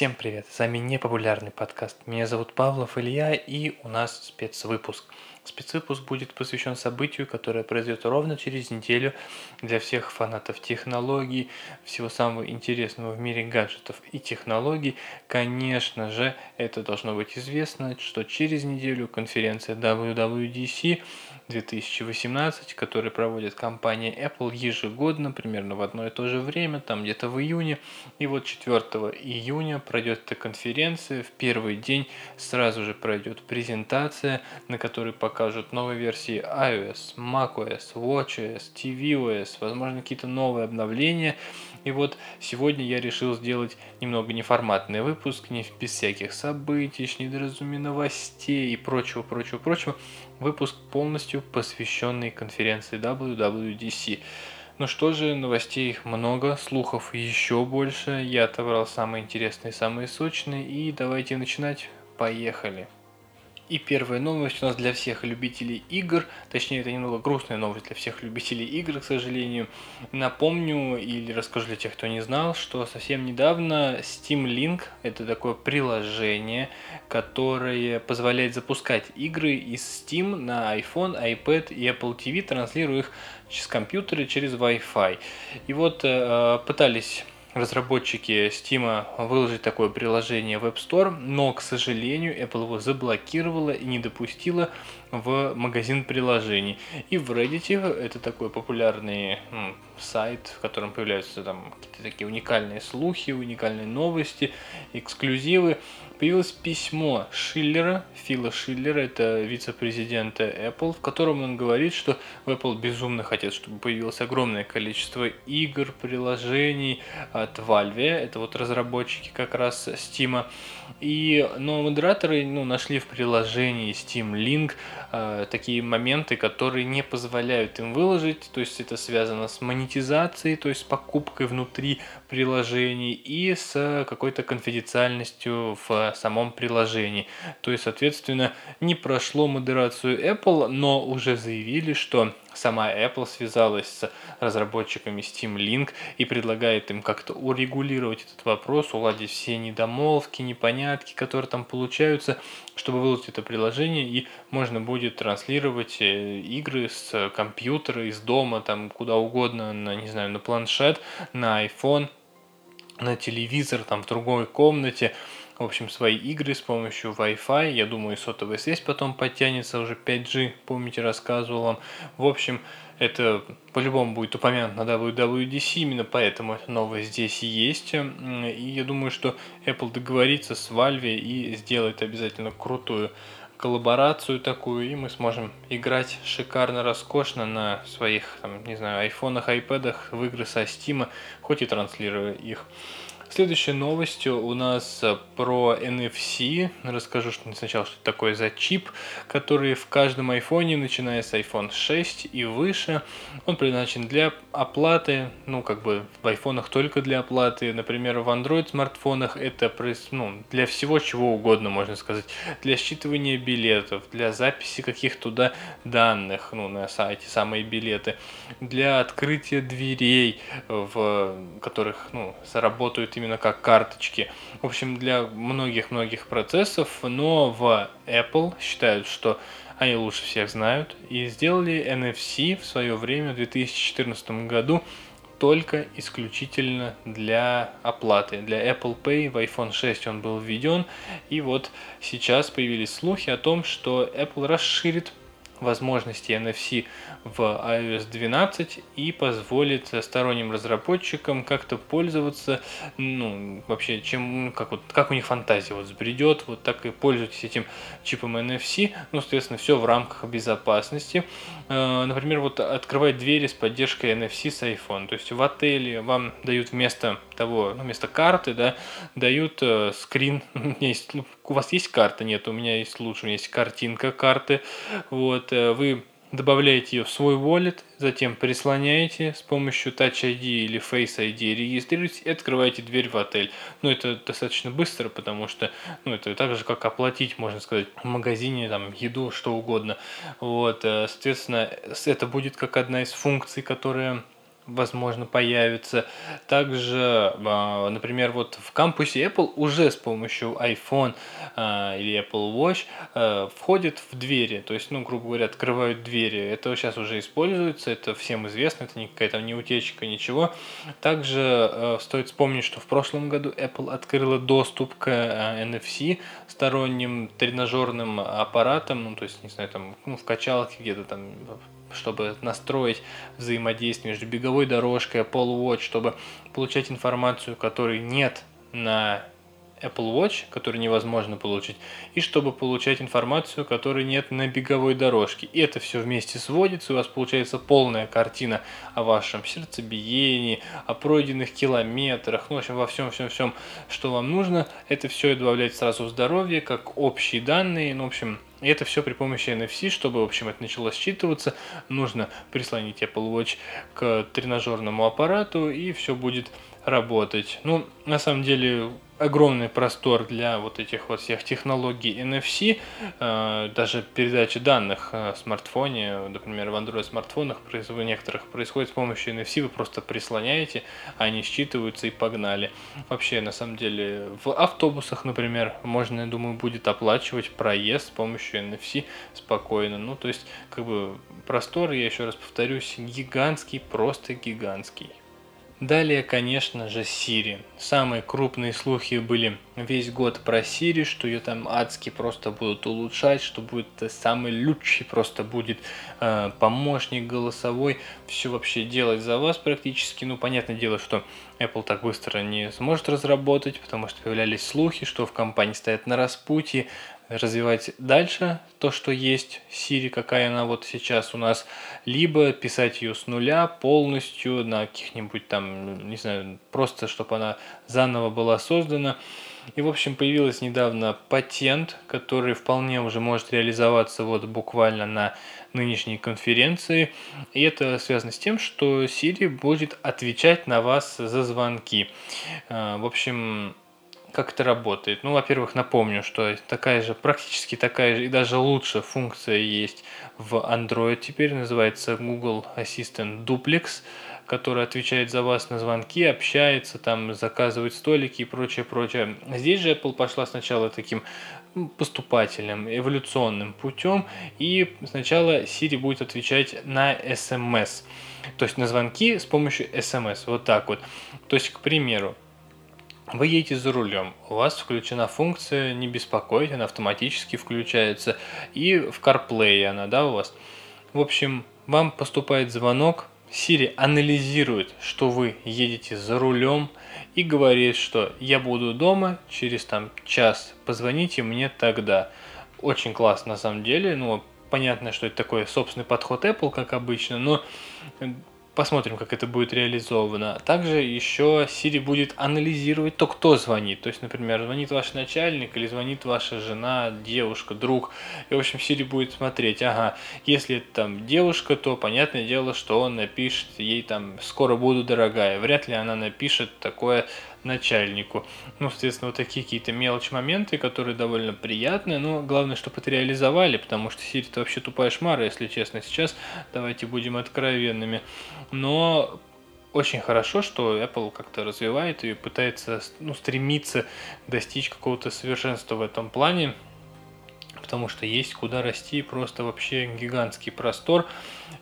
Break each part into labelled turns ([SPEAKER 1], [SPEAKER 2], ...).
[SPEAKER 1] Всем привет, с вами непопулярный подкаст. Меня зовут Павлов Илья и у нас спецвыпуск. Спецвыпуск будет посвящен событию, которое произойдет ровно через неделю для всех фанатов технологий, всего самого интересного в мире гаджетов и технологий. Конечно же, это должно быть известно, что через неделю конференция WWDC 2018, который проводит компания Apple ежегодно, примерно в одно и то же время, там где-то в июне. И вот 4 июня пройдет эта конференция. В первый день сразу же пройдет презентация, на которой покажут новые версии iOS, macOS, watchOS, tvOS, возможно какие-то новые обновления. И вот сегодня я решил сделать немного неформатный выпуск, не без всяких событий, недоразумений, новостей и прочего, прочего, прочего. Выпуск полностью посвященный конференции WWDC. Ну что же, новостей много, слухов еще больше. Я отобрал самые интересные, самые сочные. И давайте начинать. Поехали. И первая новость у нас для всех любителей игр, точнее это немного грустная новость для всех любителей игр, к сожалению. Напомню или расскажу для тех, кто не знал, что совсем недавно Steam Link, это такое приложение, которое позволяет запускать игры из Steam на iPhone, iPad и Apple TV, транслируя их через компьютеры, через Wi-Fi. И вот э, пытались разработчики Steam выложить такое приложение в App Store, но, к сожалению, Apple его заблокировала и не допустила в магазин приложений. И в Reddit, это такой популярный ну, сайт, в котором появляются там какие-то такие уникальные слухи, уникальные новости, эксклюзивы, появилось письмо Шиллера, Фила Шиллера, это вице-президента Apple, в котором он говорит, что в Apple безумно хотят, чтобы появилось огромное количество игр, приложений от Valve, это вот разработчики как раз Steam, и, но модераторы ну, нашли в приложении Steam Link э, такие моменты, которые не позволяют им выложить, то есть это связано с монетизацией, то есть с покупкой внутри приложений и с какой-то конфиденциальностью в самом приложении. То есть, соответственно, не прошло модерацию Apple, но уже заявили, что Сама Apple связалась с разработчиками Steam Link и предлагает им как-то урегулировать этот вопрос, уладить все недомолвки, непонятки, которые там получаются, чтобы выложить это приложение, и можно будет транслировать э, игры с компьютера, из дома, там куда угодно, на, не знаю, на планшет, на iPhone, на телевизор, там в другой комнате, в общем, свои игры с помощью Wi-Fi. Я думаю, сотовая связь потом подтянется, уже 5G, помните, рассказывал вам. В общем, это по-любому будет упомянут на WWDC, именно поэтому эта новость здесь и есть. И я думаю, что Apple договорится с Valve и сделает обязательно крутую коллаборацию такую, и мы сможем играть шикарно, роскошно на своих, там, не знаю, айфонах, айпэдах в игры со Steam, хоть и транслируя их. Следующая новость у нас э, про NFC. Расскажу что сначала, что это такое за чип, который в каждом айфоне, начиная с iPhone 6 и выше, он предназначен для оплаты, ну, как бы в айфонах только для оплаты. Например, в Android смартфонах это ну, для всего чего угодно, можно сказать. Для считывания билетов, для записи каких туда данных, ну, на сайте, самые билеты, для открытия дверей, в которых, ну, сработают именно как карточки. В общем, для многих-многих процессов, но в Apple считают, что они лучше всех знают и сделали NFC в свое время в 2014 году только исключительно для оплаты. Для Apple Pay в iPhone 6 он был введен, и вот сейчас появились слухи о том, что Apple расширит возможности NFC в iOS 12 и позволит сторонним разработчикам как-то пользоваться, ну, вообще, чем, как, вот, как у них фантазия вот сбредет, вот так и пользуйтесь этим чипом NFC, ну, соответственно, все в рамках безопасности. Э, например, вот открывать двери с поддержкой NFC с iPhone, то есть в отеле вам дают вместо того, ну, вместо карты, да, дают э, скрин, есть, ну, у вас есть карта? Нет, у меня есть лучше, у меня есть картинка карты, вот, Э, вы добавляете ее в свой wallet, затем прислоняете с помощью Touch ID или Face ID, регистрируетесь и открываете дверь в отель. Ну, это достаточно быстро, потому что, ну, это так же, как оплатить, можно сказать, в магазине, там, еду, что угодно. Вот, э, соответственно, это будет как одна из функций, которая возможно, появится. Также, а, например, вот в кампусе Apple уже с помощью iPhone а, или Apple Watch а, входят в двери, то есть, ну, грубо говоря, открывают двери. Это сейчас уже используется, это всем известно, это не какая-то не утечка, ничего. Также стоит вспомнить, что в прошлом году Apple открыла доступ к NFC сторонним тренажерным аппаратам, ну, то есть, не знаю, там, ну, в качалке где-то там чтобы настроить взаимодействие между беговой дорожкой, Apple Watch, чтобы получать информацию, которой нет на Apple Watch, который невозможно получить, и чтобы получать информацию, которой нет на беговой дорожке. И это все вместе сводится, у вас получается полная картина о вашем сердцебиении, о пройденных километрах, ну, в общем, во всем-всем-всем, что вам нужно. Это все добавляет сразу в здоровье, как общие данные, ну, в общем, и это все при помощи NFC, чтобы, в общем, это начало считываться, нужно прислонить Apple Watch к тренажерному аппарату, и все будет работать. Ну, на самом деле, огромный простор для вот этих вот всех технологий NFC, э, даже передача данных в смартфоне, например, в Android смартфонах в некоторых происходит с помощью NFC, вы просто прислоняете, они считываются и погнали. Вообще, на самом деле, в автобусах, например, можно, я думаю, будет оплачивать проезд с помощью NFC спокойно. Ну, то есть, как бы простор, я еще раз повторюсь, гигантский, просто гигантский. Далее, конечно же, Сири. Самые крупные слухи были весь год про Сири, что ее там адски просто будут улучшать, что будет самый лучший просто будет э, помощник голосовой, все вообще делать за вас практически. Ну, понятное дело, что Apple так быстро не сможет разработать, потому что появлялись слухи, что в компании стоят на распутье, развивать дальше то, что есть Siri, какая она вот сейчас у нас, либо писать ее с нуля полностью на каких-нибудь там, не знаю, просто чтобы она заново была создана. И, в общем, появился недавно патент, который вполне уже может реализоваться вот буквально на нынешней конференции. И это связано с тем, что Siri будет отвечать на вас за звонки. А, в общем, как это работает? Ну, во-первых, напомню, что такая же, практически такая же и даже лучше функция есть в Android теперь, называется Google Assistant Duplex, который отвечает за вас на звонки, общается, там, заказывает столики и прочее, прочее. Здесь же Apple пошла сначала таким поступательным, эволюционным путем, и сначала Siri будет отвечать на SMS, то есть на звонки с помощью SMS, вот так вот. То есть, к примеру, вы едете за рулем, у вас включена функция «Не беспокоить», она автоматически включается, и в CarPlay она, да, у вас. В общем, вам поступает звонок, Siri анализирует, что вы едете за рулем и говорит, что я буду дома через там час, позвоните мне тогда. Очень классно на самом деле, ну, понятно, что это такой собственный подход Apple, как обычно, но Посмотрим, как это будет реализовано. Также еще Siri будет анализировать то, кто звонит. То есть, например, звонит ваш начальник или звонит ваша жена, девушка, друг. И, в общем, Siri будет смотреть, ага, если это там девушка, то понятное дело, что он напишет ей там «скоро буду, дорогая». Вряд ли она напишет такое начальнику. Ну, соответственно, вот такие какие-то мелочь моменты, которые довольно приятные, но главное, чтобы это реализовали, потому что Siri это вообще тупая шмара, если честно. Сейчас давайте будем откровенными. Но очень хорошо, что Apple как-то развивает и пытается ну, стремиться достичь какого-то совершенства в этом плане потому что есть куда расти, просто вообще гигантский простор.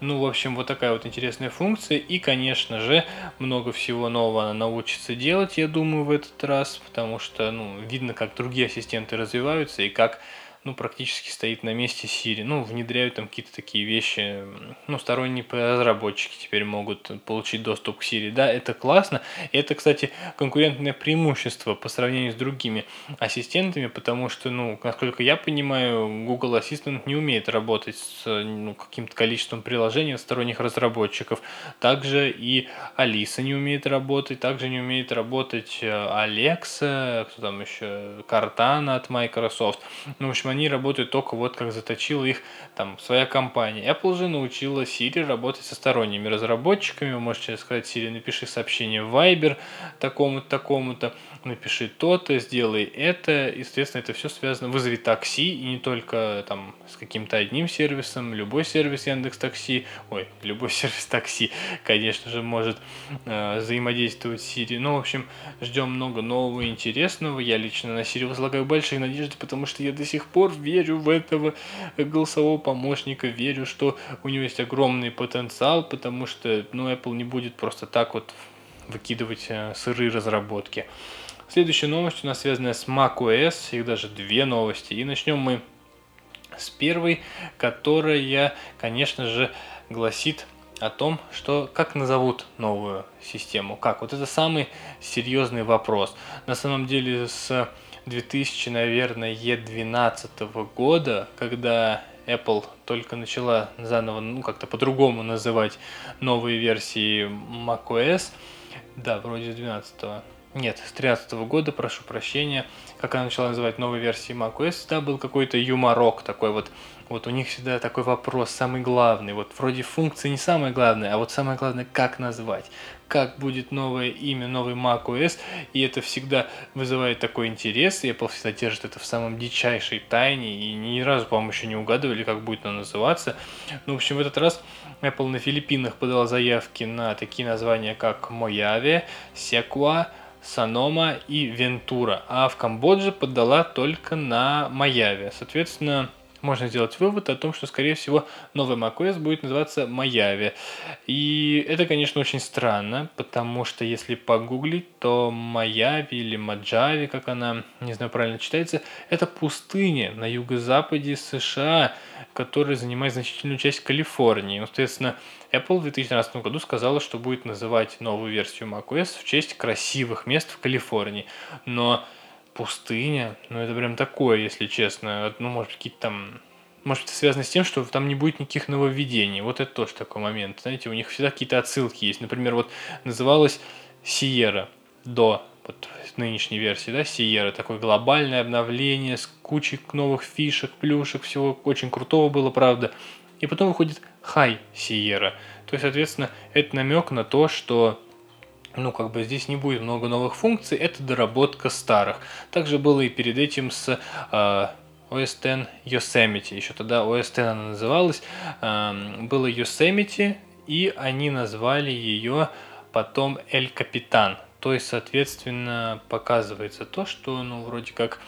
[SPEAKER 1] Ну, в общем, вот такая вот интересная функция. И, конечно же, много всего нового она научится делать, я думаю, в этот раз, потому что, ну, видно, как другие ассистенты развиваются и как ну, практически стоит на месте Siri. Ну, внедряют там какие-то такие вещи. Ну, сторонние разработчики теперь могут получить доступ к Siri. Да, это классно. Это, кстати, конкурентное преимущество по сравнению с другими ассистентами, потому что, ну, насколько я понимаю, Google Assistant не умеет работать с ну, каким-то количеством приложений от сторонних разработчиков. Также и Алиса не умеет работать, также не умеет работать э, Alexa, кто там еще, Cortana от Microsoft. Ну, в общем, они работают только вот как заточила их там своя компания. Apple же научила Siri работать со сторонними разработчиками. Вы можете сказать Siri, напиши сообщение в Viber такому-то, такому-то, напиши то-то, сделай это. И, соответственно, это все связано. Вызови такси, и не только там с каким-то одним сервисом. Любой сервис Яндекс Такси, ой, любой сервис такси, конечно же, может э, взаимодействовать с Siri. Ну, в общем, ждем много нового интересного. Я лично на Siri возлагаю большие надежды, потому что я до сих пор верю в этого голосового помощника, верю, что у него есть огромный потенциал, потому что, ну, Apple не будет просто так вот выкидывать э, сырые разработки. Следующая новость у нас связана с macOS, их даже две новости. И начнем мы с первой, которая, конечно же, гласит о том, что как назовут новую систему, как. Вот это самый серьезный вопрос. На самом деле с 2000, наверное, E12 года, когда Apple только начала заново, ну, как-то по-другому называть новые версии macOS, да, вроде с 12 нет, с 13 года, прошу прощения, как она начала называть новые версии macOS, всегда был какой-то юморок такой вот, вот у них всегда такой вопрос, самый главный, вот вроде функции не самое главное, а вот самое главное, как назвать, как будет новое имя, новый macOS, и это всегда вызывает такой интерес, и Apple всегда держит это в самом дичайшей тайне, и ни разу, по-моему, еще не угадывали, как будет оно называться. Ну, в общем, в этот раз Apple на Филиппинах подала заявки на такие названия, как Mojave, Sequoia, Санома и Вентура, а в Камбодже подала только на Маяве. Соответственно, можно сделать вывод о том, что, скорее всего, новый macOS будет называться Mojave. И это, конечно, очень странно, потому что если погуглить, то Mojave или Mojave, как она, не знаю, правильно читается, это пустыня на юго-западе США, которая занимает значительную часть Калифорнии. Ну, соответственно, Apple в 2012 году сказала, что будет называть новую версию macOS в честь красивых мест в Калифорнии. Но пустыня, ну это прям такое, если честно. Ну, может какие-то там... Может, это связано с тем, что там не будет никаких нововведений. Вот это тоже такой момент. Знаете, у них всегда какие-то отсылки есть. Например, вот называлась Sierra до вот нынешней версии, да, Sierra, такое глобальное обновление с кучей новых фишек, плюшек, всего очень крутого было, правда. И потом выходит High Sierra. То есть, соответственно, это намек на то, что ну, как бы здесь не будет много новых функций, это доработка старых. Также было и перед этим с э, OS X Yosemite, еще тогда OS X она называлась, э, было Yosemite, и они назвали ее потом El Capitan. То есть, соответственно, показывается то, что, ну, вроде как,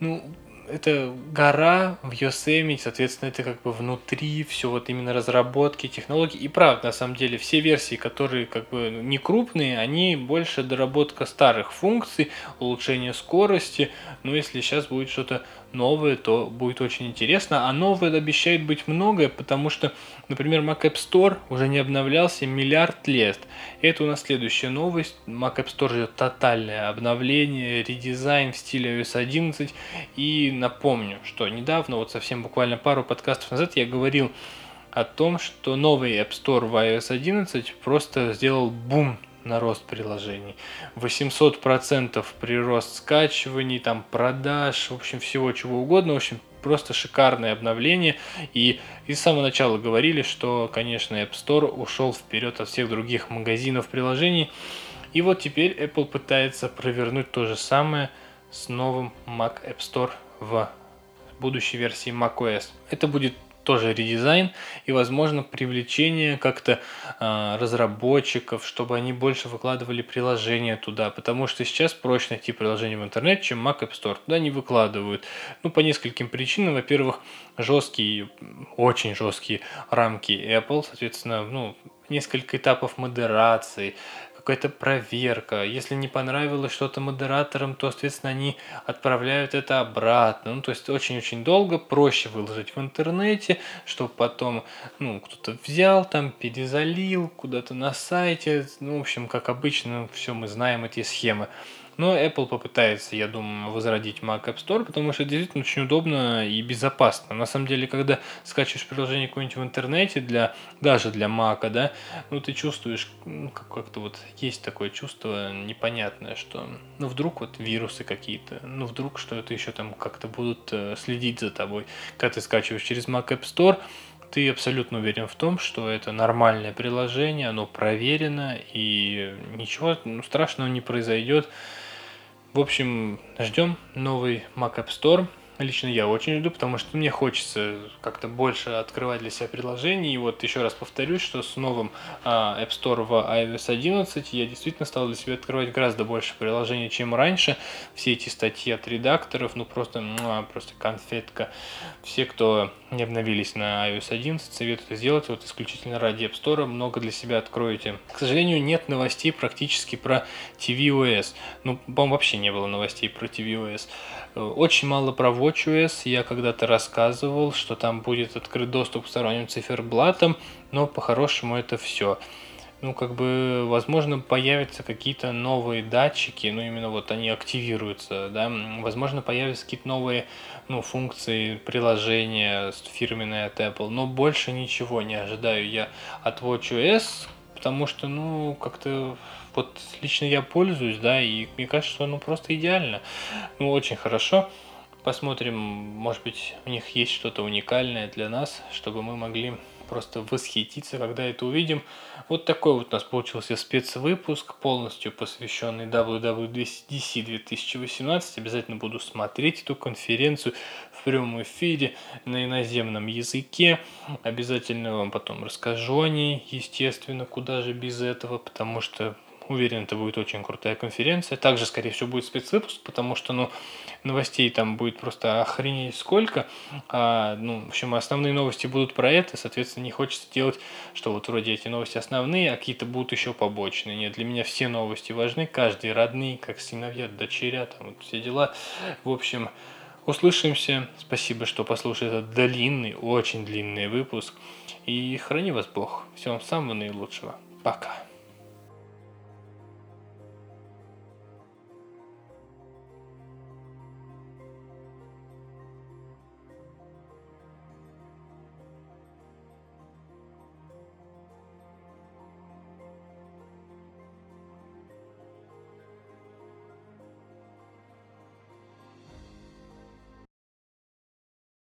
[SPEAKER 1] ну, это гора в Yosemite, соответственно, это как бы внутри все вот именно разработки, технологий. И правда, на самом деле, все версии, которые как бы не крупные, они больше доработка старых функций, улучшение скорости. Но если сейчас будет что-то новое, то будет очень интересно. А новое обещает быть многое, потому что, например, Mac App Store уже не обновлялся миллиард лет. Это у нас следующая новость. Mac App Store ждет тотальное обновление, редизайн в стиле iOS 11. И напомню, что недавно, вот совсем буквально пару подкастов назад я говорил о том, что новый App Store в iOS 11 просто сделал бум на рост приложений. 800% прирост скачиваний, там продаж, в общем, всего чего угодно. В общем, просто шикарное обновление. И, и с самого начала говорили, что, конечно, App Store ушел вперед от всех других магазинов приложений. И вот теперь Apple пытается провернуть то же самое с новым Mac App Store в будущей версии macOS. Это будет тоже редизайн и, возможно, привлечение как-то э, разработчиков, чтобы они больше выкладывали приложения туда, потому что сейчас проще найти приложение в интернет, чем Mac App Store. Туда не выкладывают. Ну, по нескольким причинам. Во-первых, жесткие, очень жесткие рамки Apple, соответственно, ну, несколько этапов модерации, какая-то проверка. Если не понравилось что-то модераторам, то, соответственно, они отправляют это обратно. Ну, то есть очень-очень долго, проще выложить в интернете, чтобы потом, ну, кто-то взял там, перезалил куда-то на сайте. Ну, в общем, как обычно, все мы знаем эти схемы. Но Apple попытается, я думаю, возродить Mac App Store, потому что это действительно очень удобно и безопасно. На самом деле, когда скачиваешь приложение какое-нибудь в интернете, для, даже для Mac, да, ну ты чувствуешь, ну, как-то вот есть такое чувство непонятное, что ну вдруг вот вирусы какие-то, ну вдруг что это еще там как-то будут э, следить за тобой. Когда ты скачиваешь через Mac App Store, ты абсолютно уверен в том, что это нормальное приложение, оно проверено и ничего ну, страшного не произойдет. В общем, ждем новый Mac App Store. Лично я очень жду, потому что мне хочется как-то больше открывать для себя приложений. И вот еще раз повторюсь, что с новым а, App Store в iOS 11 я действительно стал для себя открывать гораздо больше приложений, чем раньше. Все эти статьи от редакторов, ну просто, ну, просто конфетка. Все, кто не обновились на iOS 11, советую это сделать вот исключительно ради App Store. Много для себя откроете. К сожалению, нет новостей практически про tvOS. Ну, по-моему, вообще не было новостей про tvOS. Очень мало про WatchOS. Я когда-то рассказывал, что там будет открыт доступ к сторонним циферблатам, но по-хорошему это все. Ну, как бы, возможно, появятся какие-то новые датчики, ну, именно вот они активируются, да, возможно, появятся какие-то новые, ну, функции приложения фирменные от Apple, но больше ничего не ожидаю я от WatchOS, потому что, ну, как-то вот лично я пользуюсь, да, и мне кажется, что ну просто идеально. Ну, очень хорошо. Посмотрим, может быть, у них есть что-то уникальное для нас, чтобы мы могли просто восхититься, когда это увидим. Вот такой вот у нас получился спецвыпуск, полностью посвященный WWDC 2018. Обязательно буду смотреть эту конференцию в прямом эфире на иноземном языке. Обязательно вам потом расскажу о ней, естественно, куда же без этого, потому что Уверен, это будет очень крутая конференция. Также, скорее всего, будет спецвыпуск, потому что, ну, новостей там будет просто охренеть сколько. А, ну, в общем, основные новости будут про это, соответственно, не хочется делать, что вот вроде эти новости основные, а какие-то будут еще побочные. Нет, для меня все новости важны, каждый родные, как сыновья, дочеря, там вот все дела. В общем, услышимся. Спасибо, что послушали этот длинный, очень длинный выпуск. И храни вас Бог. Всего вам самого наилучшего. Пока.